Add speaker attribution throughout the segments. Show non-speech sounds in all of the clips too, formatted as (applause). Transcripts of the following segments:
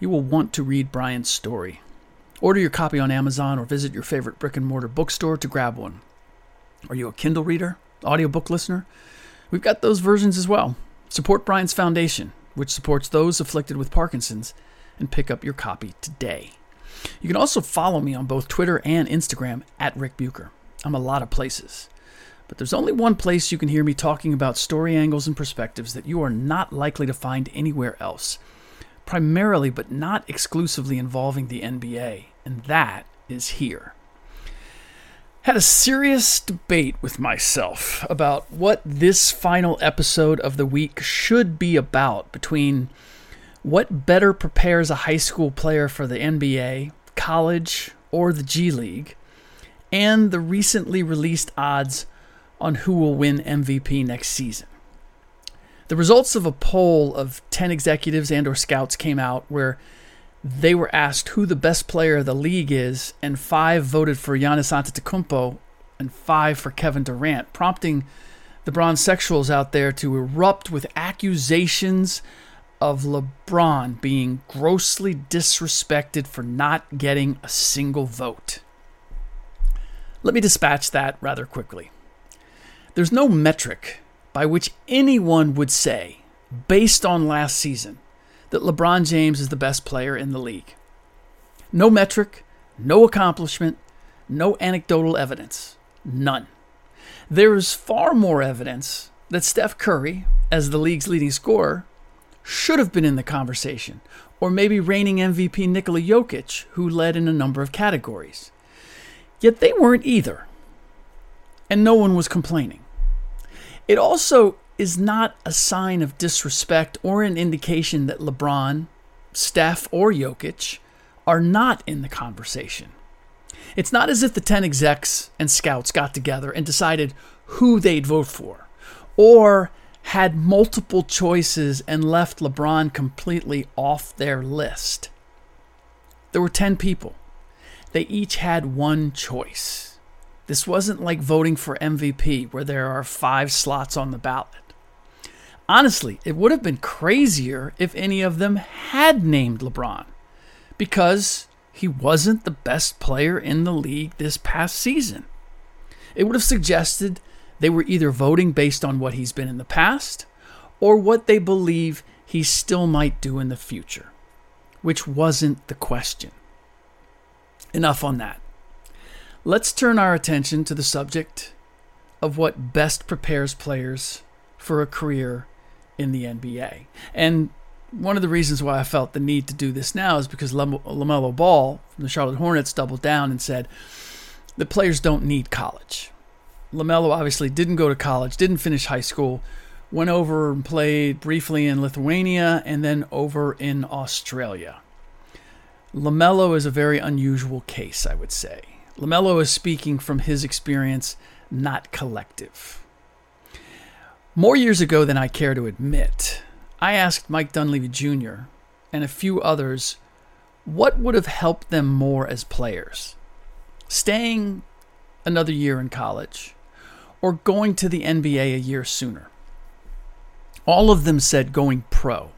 Speaker 1: you will want to read Brian's story. Order your copy on Amazon or visit your favorite brick and mortar bookstore to grab one. Are you a Kindle reader, audiobook listener? We've got those versions as well. Support Brian's Foundation, which supports those afflicted with Parkinson's, and pick up your copy today. You can also follow me on both Twitter and Instagram at Ric Bucher. I'm a lot of places. But there's only one place you can hear me talking about story angles and perspectives that you are not likely to find anywhere else primarily but not exclusively involving the NBA, and that is here. Had a serious debate with myself about what this final episode of the week should be about between what better prepares a high school player for the NBA, college, or the G League, and the recently released odds on who will win MVP next season. The results of a poll of 10 executives and or scouts came out where they were asked who the best player of the league is and 5 voted for Giannis Antetokounmpo and 5 for Kevin Durant, prompting the bronze sexuals out there to erupt with accusations of LeBron being grossly disrespected for not getting a single vote. Let me dispatch that rather quickly. There's no metric by which anyone would say, based on last season, that LeBron James is the best player in the league. No metric, no accomplishment, no anecdotal evidence. None. There is far more evidence that Steph Curry, as the league's leading scorer, should have been in the conversation, or maybe reigning MVP Nikola Jokic, who led in a number of categories. Yet they weren't either. And no one was complaining. It also is not a sign of disrespect or an indication that LeBron, Steph, or Jokic are not in the conversation. It's not as if the 10 execs and scouts got together and decided who they'd vote for, or had multiple choices and left LeBron completely off their list. There were 10 people. They each had one choice. This wasn't like voting for MVP, where there are five slots on the ballot. Honestly, it would have been crazier if any of them had named LeBron, because he wasn't the best player in the league this past season. It would have suggested they were either voting based on what he's been in the past or what they believe he still might do in the future, which wasn't the question. Enough on that. Let's turn our attention to the subject of what best prepares players for a career in the NBA. And one of the reasons why I felt the need to do this now is because LaMelo Ball from the Charlotte Hornets doubled down and said the players don't need college. LaMelo obviously didn't go to college, didn't finish high school, went over and played briefly in Lithuania and then over in Australia. LaMelo is a very unusual case, I would say. LaMelo is speaking from his experience, not collective. More years ago than I care to admit, I asked Mike Dunleavy Jr. and a few others what would have helped them more as players staying another year in college or going to the NBA a year sooner. All of them said going pro.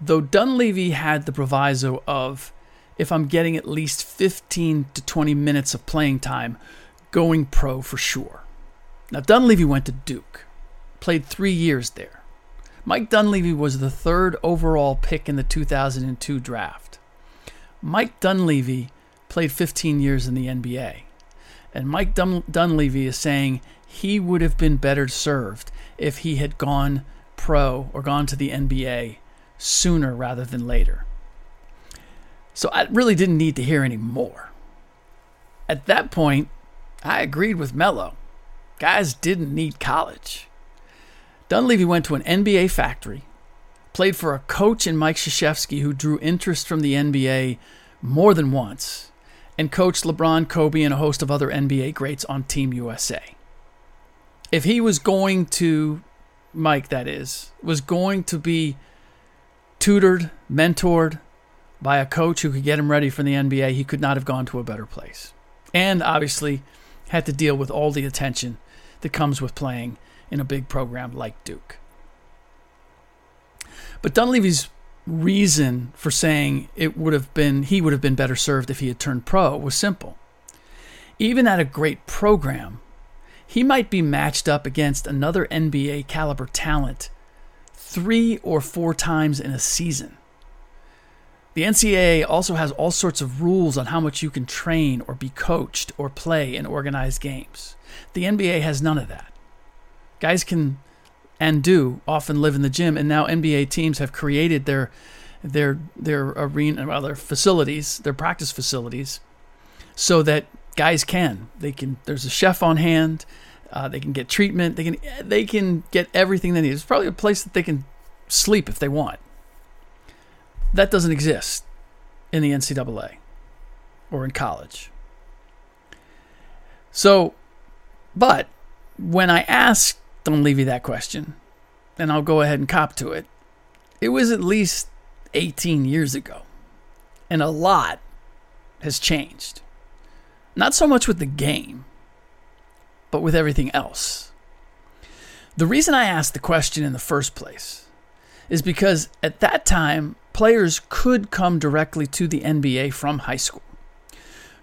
Speaker 1: Though Dunleavy had the proviso of if I'm getting at least 15 to 20 minutes of playing time, going pro for sure. Now, Dunleavy went to Duke, played three years there. Mike Dunleavy was the third overall pick in the 2002 draft. Mike Dunleavy played 15 years in the NBA. And Mike Dun- Dunleavy is saying he would have been better served if he had gone pro or gone to the NBA sooner rather than later. So I really didn't need to hear any more. At that point, I agreed with Melo. Guys didn't need college. Dunleavy went to an NBA factory, played for a coach in Mike Krzyzewski who drew interest from the NBA more than once, and coached LeBron, Kobe, and a host of other NBA greats on Team USA. If he was going to, Mike, that is, was going to be tutored, mentored, by a coach who could get him ready for the NBA, he could not have gone to a better place. And obviously, had to deal with all the attention that comes with playing in a big program like Duke. But Dunleavy's reason for saying it would have been he would have been better served if he had turned pro was simple. Even at a great program, he might be matched up against another NBA caliber talent 3 or 4 times in a season. The NCAA also has all sorts of rules on how much you can train or be coached or play in organized games. The NBA has none of that. Guys can and do often live in the gym, and now NBA teams have created their their their arena, well, their facilities, their practice facilities, so that guys can they can. There's a chef on hand. Uh, they can get treatment. They can they can get everything they need. It's probably a place that they can sleep if they want. That doesn't exist in the NCAA or in college. So, but when I asked Dunleavy that question, and I'll go ahead and cop to it, it was at least 18 years ago. And a lot has changed. Not so much with the game, but with everything else. The reason I asked the question in the first place is because at that time, players could come directly to the NBA from high school.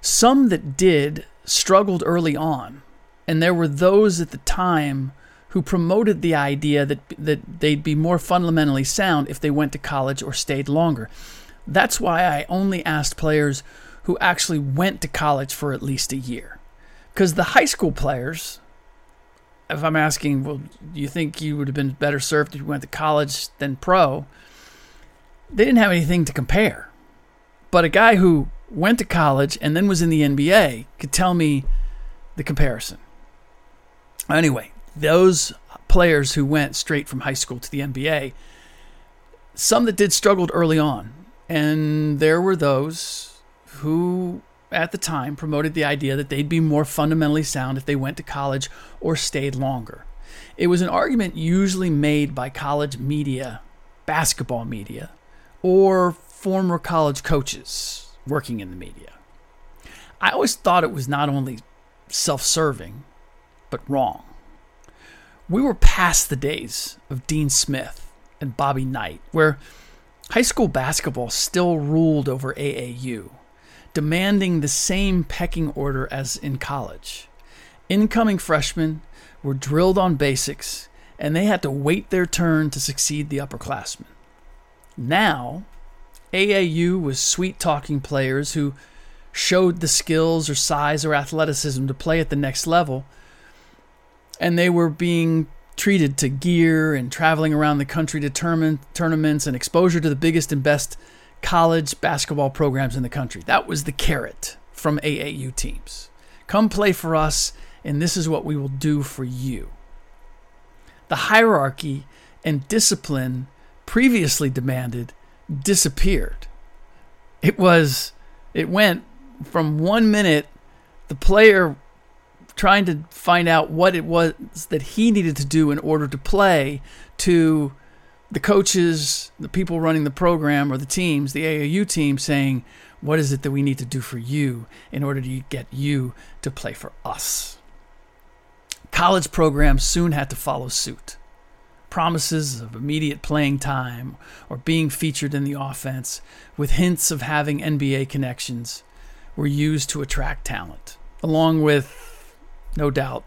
Speaker 1: Some that did struggled early on, and there were those at the time who promoted the idea that that they'd be more fundamentally sound if they went to college or stayed longer. That's why I only asked players who actually went to college for at least a year. Cuz the high school players if I'm asking, well, do you think you would have been better served if you went to college than pro? they didn't have anything to compare. But a guy who went to college and then was in the NBA could tell me the comparison. Anyway, those players who went straight from high school to the NBA, some that did struggled early on. And there were those who, at the time, promoted the idea that they'd be more fundamentally sound if they went to college or stayed longer. It was an argument usually made by college media, basketball media, or former college coaches working in the media. I always thought it was not only self serving, but wrong. We were past the days of Dean Smith and Bobby Knight, where high school basketball still ruled over AAU, demanding the same pecking order as in college. Incoming freshmen were drilled on basics, and they had to wait their turn to succeed the upperclassmen. Now, AAU was sweet talking players who showed the skills or size or athleticism to play at the next level, and they were being treated to gear and traveling around the country to tournaments and exposure to the biggest and best college basketball programs in the country. That was the carrot from AAU teams. Come play for us, and this is what we will do for you. The hierarchy and discipline previously demanded disappeared. It was, it went from one minute, the player trying to find out what it was that he needed to do in order to play, to the coaches, the people running the program, or the teams, the AAU team, saying, What is it that we need to do for you in order to get you to play for us? College programs soon had to follow suit. Promises of immediate playing time or being featured in the offense with hints of having NBA connections were used to attract talent, along with, no doubt,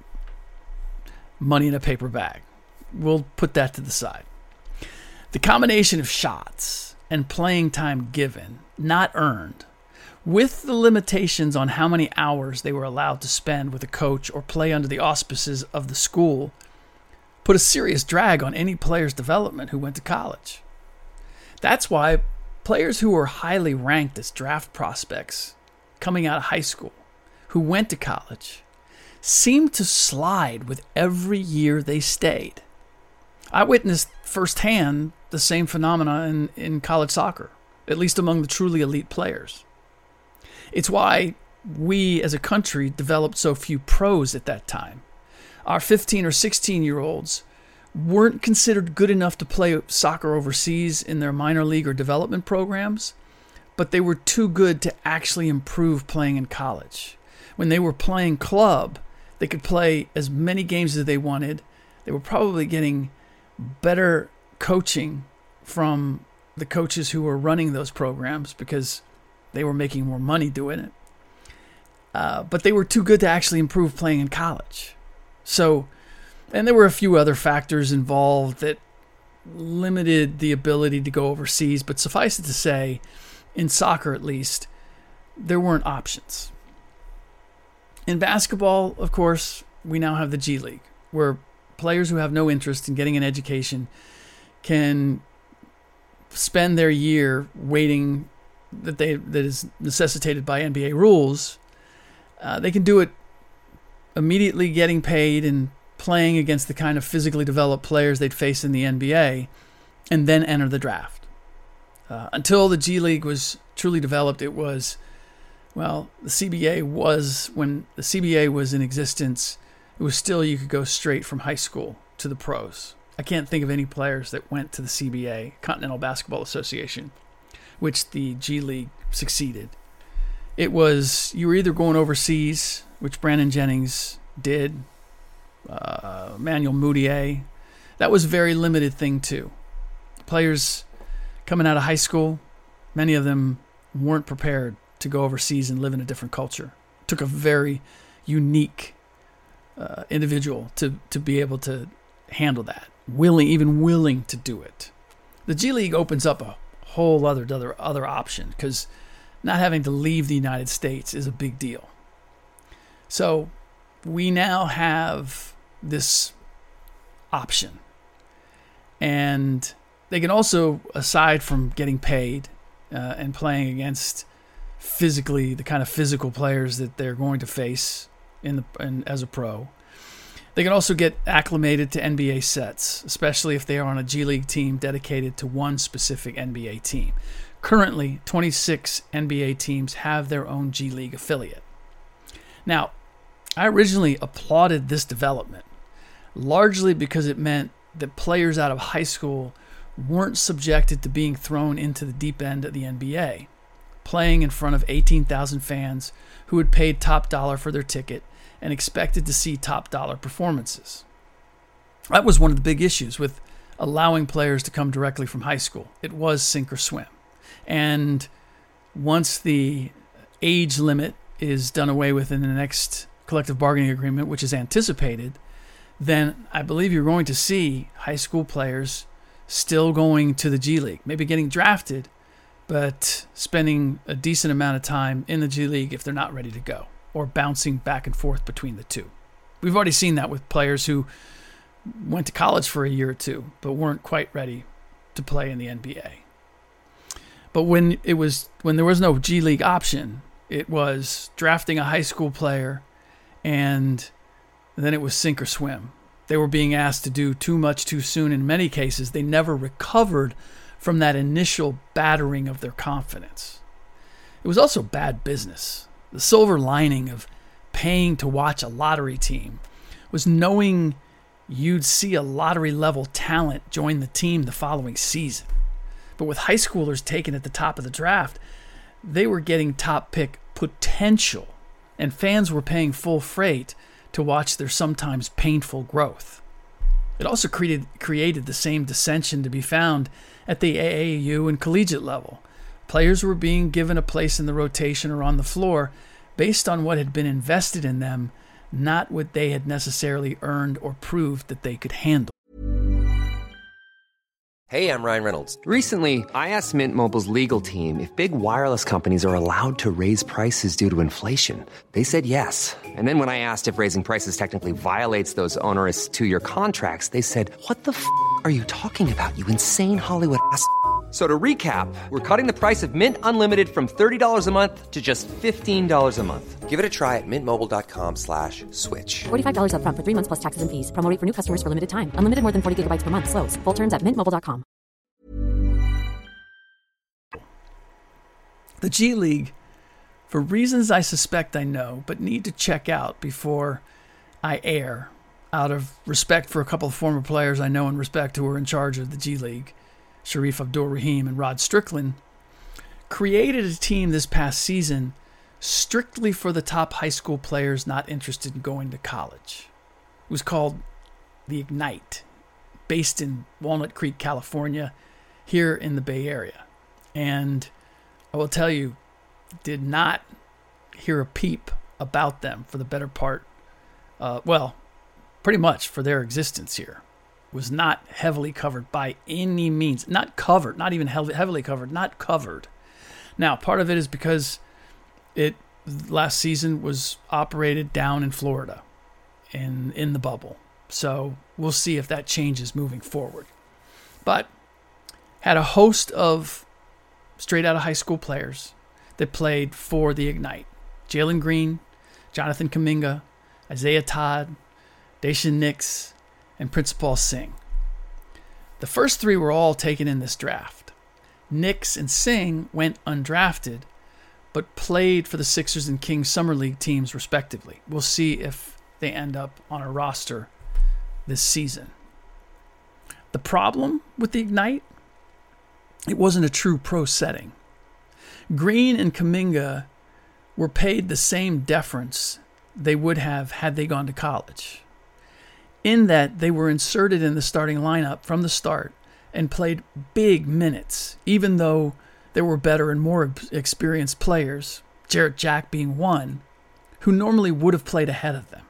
Speaker 1: money in a paper bag. We'll put that to the side. The combination of shots and playing time given, not earned, with the limitations on how many hours they were allowed to spend with a coach or play under the auspices of the school, put a serious drag on any player's development who went to college. That's why players who were highly ranked as draft prospects coming out of high school, who went to college, seemed to slide with every year they stayed. I witnessed firsthand the same phenomena in, in college soccer, at least among the truly elite players. It's why we as a country developed so few pros at that time. Our 15 or 16 year olds weren't considered good enough to play soccer overseas in their minor league or development programs, but they were too good to actually improve playing in college. When they were playing club, they could play as many games as they wanted. They were probably getting better coaching from the coaches who were running those programs because they were making more money doing it. Uh, but they were too good to actually improve playing in college. So, and there were a few other factors involved that limited the ability to go overseas. But suffice it to say, in soccer at least, there weren't options. In basketball, of course, we now have the G League, where players who have no interest in getting an education can spend their year waiting that they that is necessitated by NBA rules. Uh, they can do it immediately, getting paid and playing against the kind of physically developed players they'd face in the NBA, and then enter the draft. Uh, until the G League was truly developed, it was well, the CBA was when the CBA was in existence. It was still you could go straight from high school to the pros. I can't think of any players that went to the CBA, Continental Basketball Association, which the G League succeeded. It was you were either going overseas, which Brandon Jennings did, uh, Emmanuel Mudiay. That was a very limited thing too. Players coming out of high school, many of them weren't prepared to go overseas and live in a different culture. It took a very unique uh, individual to to be able to handle that, willing even willing to do it. The G League opens up a whole other other other option because not having to leave the United States is a big deal. So we now have this option, and they can also, aside from getting paid uh, and playing against physically the kind of physical players that they're going to face in the in, as a pro. They can also get acclimated to NBA sets, especially if they are on a G League team dedicated to one specific NBA team. Currently, 26 NBA teams have their own G League affiliate. Now, I originally applauded this development largely because it meant that players out of high school weren't subjected to being thrown into the deep end of the NBA playing in front of 18,000 fans who had paid top dollar for their ticket and expected to see top dollar performances. That was one of the big issues with allowing players to come directly from high school. It was sink or swim. And once the age limit is done away with in the next collective bargaining agreement, which is anticipated, then I believe you're going to see high school players still going to the G League, maybe getting drafted, but spending a decent amount of time in the G League if they're not ready to go, or bouncing back and forth between the two. We've already seen that with players who went to college for a year or two, but weren't quite ready to play in the NBA. But when it was when there was no G League option, it was drafting a high school player and then it was sink or swim. They were being asked to do too much too soon in many cases. They never recovered from that initial battering of their confidence. It was also bad business. The silver lining of paying to watch a lottery team was knowing you'd see a lottery level talent join the team the following season. But with high schoolers taken at the top of the draft, they were getting top pick potential, and fans were paying full freight to watch their sometimes painful growth. It also created, created the same dissension to be found at the AAU and collegiate level. Players were being given a place in the rotation or on the floor based on what had been invested in them, not what they had necessarily earned or proved that they could handle.
Speaker 2: Hey, I'm Ryan Reynolds. Recently, I asked Mint Mobile's legal team if big wireless companies are allowed to raise prices due to inflation. They said yes. And then when I asked if raising prices technically violates those onerous two year contracts, they said, What the f are you talking about, you insane Hollywood ass? So to recap, we're cutting the price of Mint Unlimited from $30 a month to just $15 a month. Give it a try at mintmobile.com slash switch.
Speaker 3: $45 up front for three months plus taxes and fees. Promo rate for new customers for limited time. Unlimited more than 40 gigabytes per month. Slows. Full terms at mintmobile.com.
Speaker 1: The G League, for reasons I suspect I know, but need to check out before I air, out of respect for a couple of former players I know and respect who are in charge of the G League, Shareef Abdur Rahim and Rod Strickland, created a team this past season strictly for the top high school players not interested in going to college. It was called the Ignite, based in Walnut Creek, California, here in the Bay Area. And I will tell you, did not hear a peep about them for the better part, uh, well, pretty much for their existence here. Was not heavily covered by any means. Not covered, not even heavily covered, not covered. Now, part of it is because it last season was operated down in Florida in in the bubble. So we'll see if that changes moving forward. But had a host of straight out of high school players that played for the Ignite. Jalen Green, Jonathan Kuminga, Isaiah Todd, Daishen Nix, and Princepal Singh. The first three were all taken in this draft. Nix and Singh went undrafted, but played for the Sixers and Kings Summer League teams respectively. We'll see if they end up on a roster this season. The problem with the Ignite, it wasn't a true pro setting. Green and Kuminga were paid the same deference they would have had they gone to college in that they were inserted in the starting lineup from the start and played big minutes, even though there were better and more experienced players, Jarrett Jack being one, who normally would have played ahead of them.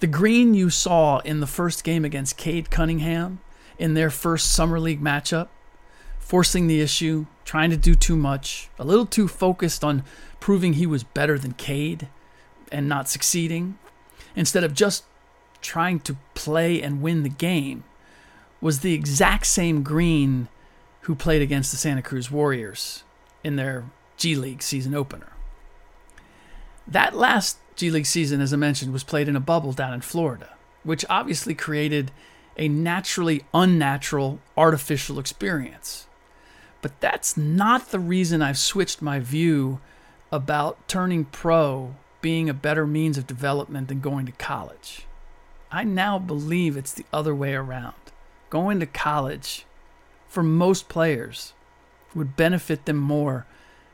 Speaker 1: The green you saw in the first game against Cade Cunningham in their first Summer League matchup, forcing the issue, trying to do too much, a little too focused on proving he was better than Cade and not succeeding, instead of just trying to play and win the game was the exact same Green who played against the Santa Cruz Warriors in their G League season opener. That last G League season, as I mentioned, was played in a bubble down in Florida, which obviously created a naturally unnatural, artificial experience. But that's not the reason I've switched my view about turning pro being a better means of development than going to college. I now believe it's the other way around. Going to college for most players would benefit them more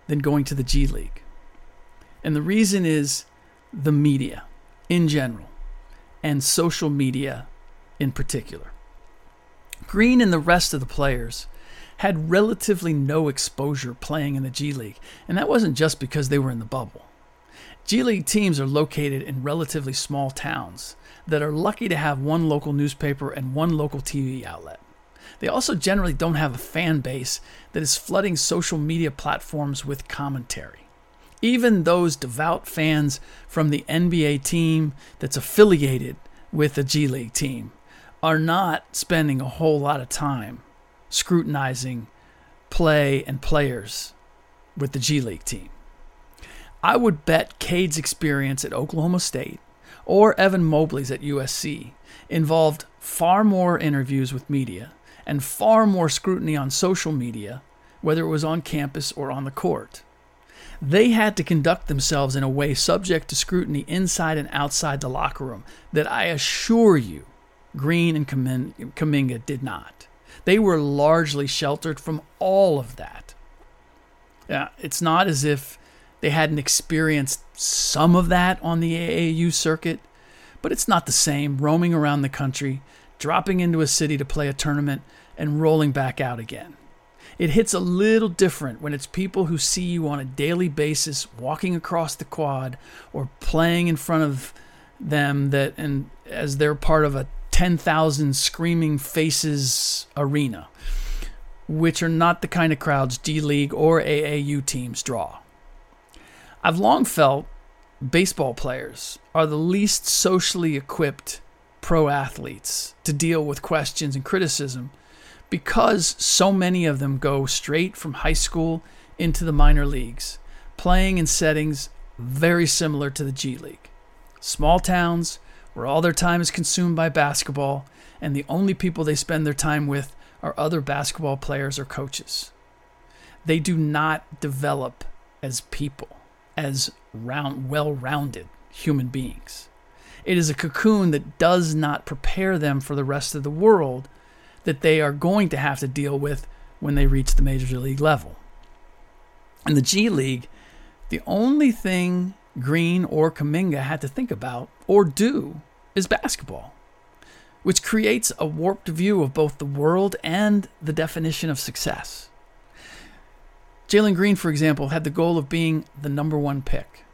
Speaker 1: than going to the G League. And the reason is the media in general and social media in particular. Green and the rest of the players had relatively no exposure playing in the G League, and that wasn't just because they were in the bubble. G League teams are located in relatively small towns that are lucky to have one local newspaper and one local TV outlet. They also generally don't have a fan base that is flooding social media platforms with commentary. Even those devout fans from the NBA team that's affiliated with the G League team are not spending a whole lot of time scrutinizing play and players with the G League team. I would bet Cade's experience at Oklahoma State or Evan Mobley's at USC involved far more interviews with media and far more scrutiny on social media, whether it was on campus or on the court. They had to conduct themselves in a way subject to scrutiny inside and outside the locker room that I assure you Green and Kuminga did not. They were largely sheltered from all of that. Yeah, it's not as if they hadn't experienced some of that on the AAU circuit, but it's not the same roaming around the country, dropping into a city to play a tournament, and rolling back out again. It hits a little different when it's people who see you on a daily basis walking across the quad or playing in front of them that and as they're part of a 10,000 screaming faces arena, which are not the kind of crowds D League or AAU teams draw. I've long felt baseball players are the least socially equipped pro athletes to deal with questions and criticism because so many of them go straight from high school into the minor leagues, playing in settings very similar to the G League. Small towns where all their time is consumed by basketball, and the only people they spend their time with are other basketball players or coaches. They do not develop as people, as round, well-rounded human beings. It is a cocoon that does not prepare them for the rest of the world that they are going to have to deal with when they reach the major league level. In the G League, the only thing Green or Kuminga had to think about or do is basketball, which creates a warped view of both the world and the definition of success. Jalen Green, for example, had the goal of being the number one pick.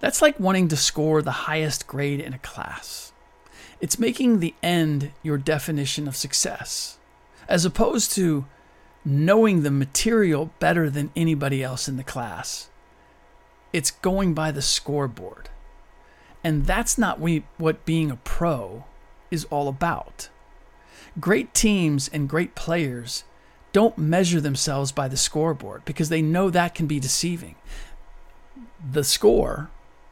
Speaker 1: That's like wanting to score the highest grade in a class. It's making the end your definition of success, as opposed to knowing the material better than anybody else in the class. It's going by the scoreboard. And that's not what being a pro is all about. Great teams and great players don't measure themselves by the scoreboard because they know that can be deceiving. The score,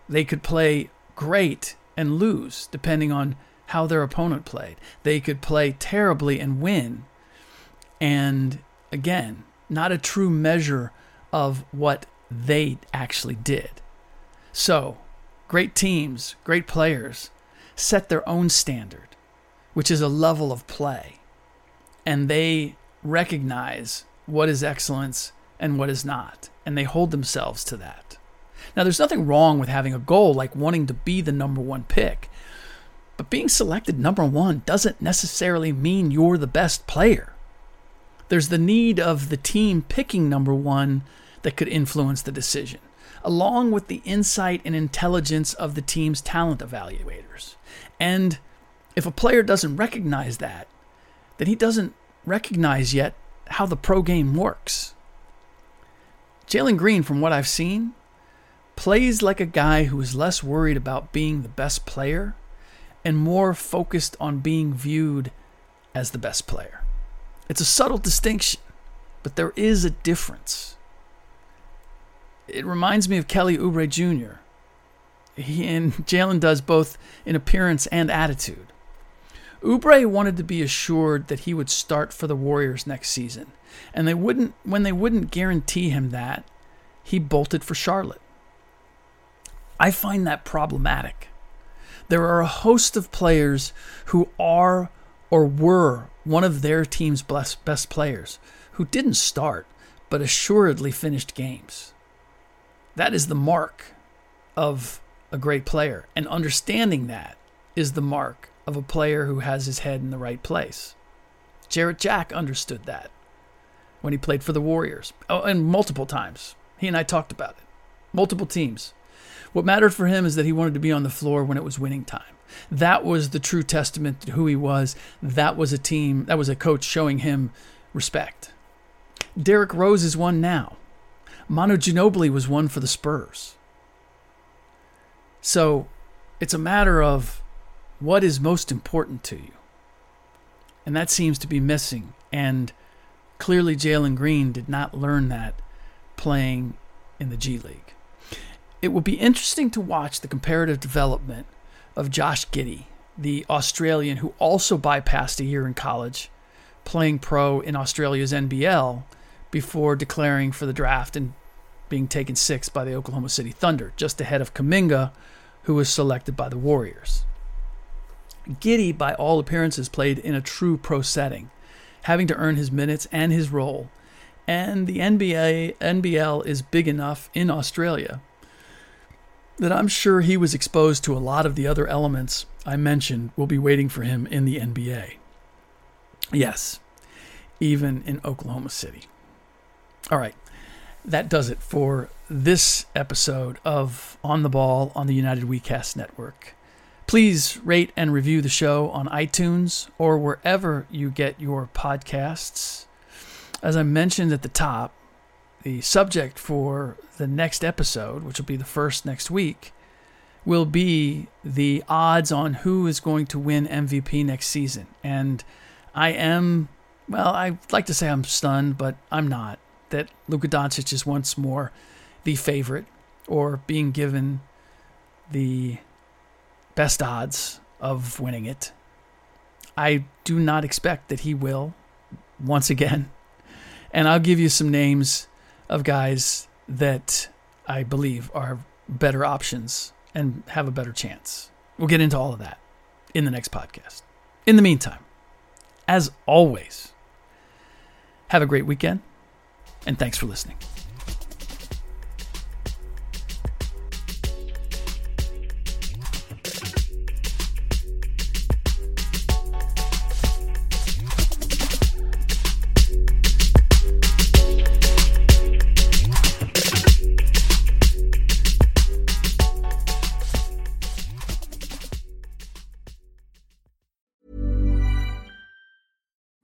Speaker 1: they could play great and lose depending on how their opponent played. They could play terribly and win. And again, not a true measure of what they actually did. So, great teams, great players set their own standard, which is a level of play. And they recognize what is excellence and what is not. And they hold themselves to that. Now, there's nothing wrong with having a goal like wanting to be the number one pick. But being selected number one doesn't necessarily mean you're the best player. There's the need of the team picking number one that could influence the decision, along with the insight and intelligence of the team's talent evaluators. And if a player doesn't recognize that, then he doesn't recognize yet how the pro game works. Jalen Green, from what I've seen, plays like a guy who is less worried about being the best player and more focused on being viewed as the best player. It's a subtle distinction, but there is a difference. It reminds me of Kelly Oubre Jr. He and (laughs) Jalen does both in appearance and attitude. Oubre wanted to be assured that he would start for the Warriors next season, and they wouldn't when they wouldn't guarantee him that, he bolted for Charlotte. I find that problematic. There are a host of players who are or were one of their team's best, best players who didn't start but assuredly finished games. That is the mark of a great player. And understanding that is the mark of a player who has his head in the right place. Jarrett Jack understood that when he played for the Warriors. Oh, and multiple times. He and I talked about it. Multiple teams. What mattered for him is that he wanted to be on the floor when it was winning time. That was the true testament to who he was. That was a team, that was a coach showing him respect. Derrick Rose is one now. Manu Ginobili was one for the Spurs. So it's a matter of what is most important to you. And that seems to be missing. And clearly, Jalen Green did not learn that playing in the G League. It will be interesting to watch the comparative development of Josh Giddey, the Australian who also bypassed a year in college, playing pro in Australia's NBL before declaring for the draft and being taken sixth by the Oklahoma City Thunder, just ahead of Kuminga, who was selected by the Warriors. Giddey, by all appearances, played in a true pro setting, having to earn his minutes and his role. And the NBA NBL is big enough in Australia that I'm sure he was exposed to a lot of the other elements I mentioned will be waiting for him in the NBA. Yes, even in Oklahoma City. All right, that does it for this episode of On the Ball on the United WeCast Network. Please rate and review the show on iTunes or wherever you get your podcasts. As I mentioned at the top, the subject for the next episode, which will be the first next week, will be the odds on who is going to win MVP next season. And I am, well, I'd like to say I'm stunned, but I'm not. That Luka Doncic is once more the favorite or being given the best odds of winning it. I do not expect that he will once again. And I'll give you some names of guys that I believe are better options and have a better chance. We'll get into all of that in the next podcast. In the meantime, as always, have a great weekend and thanks for listening.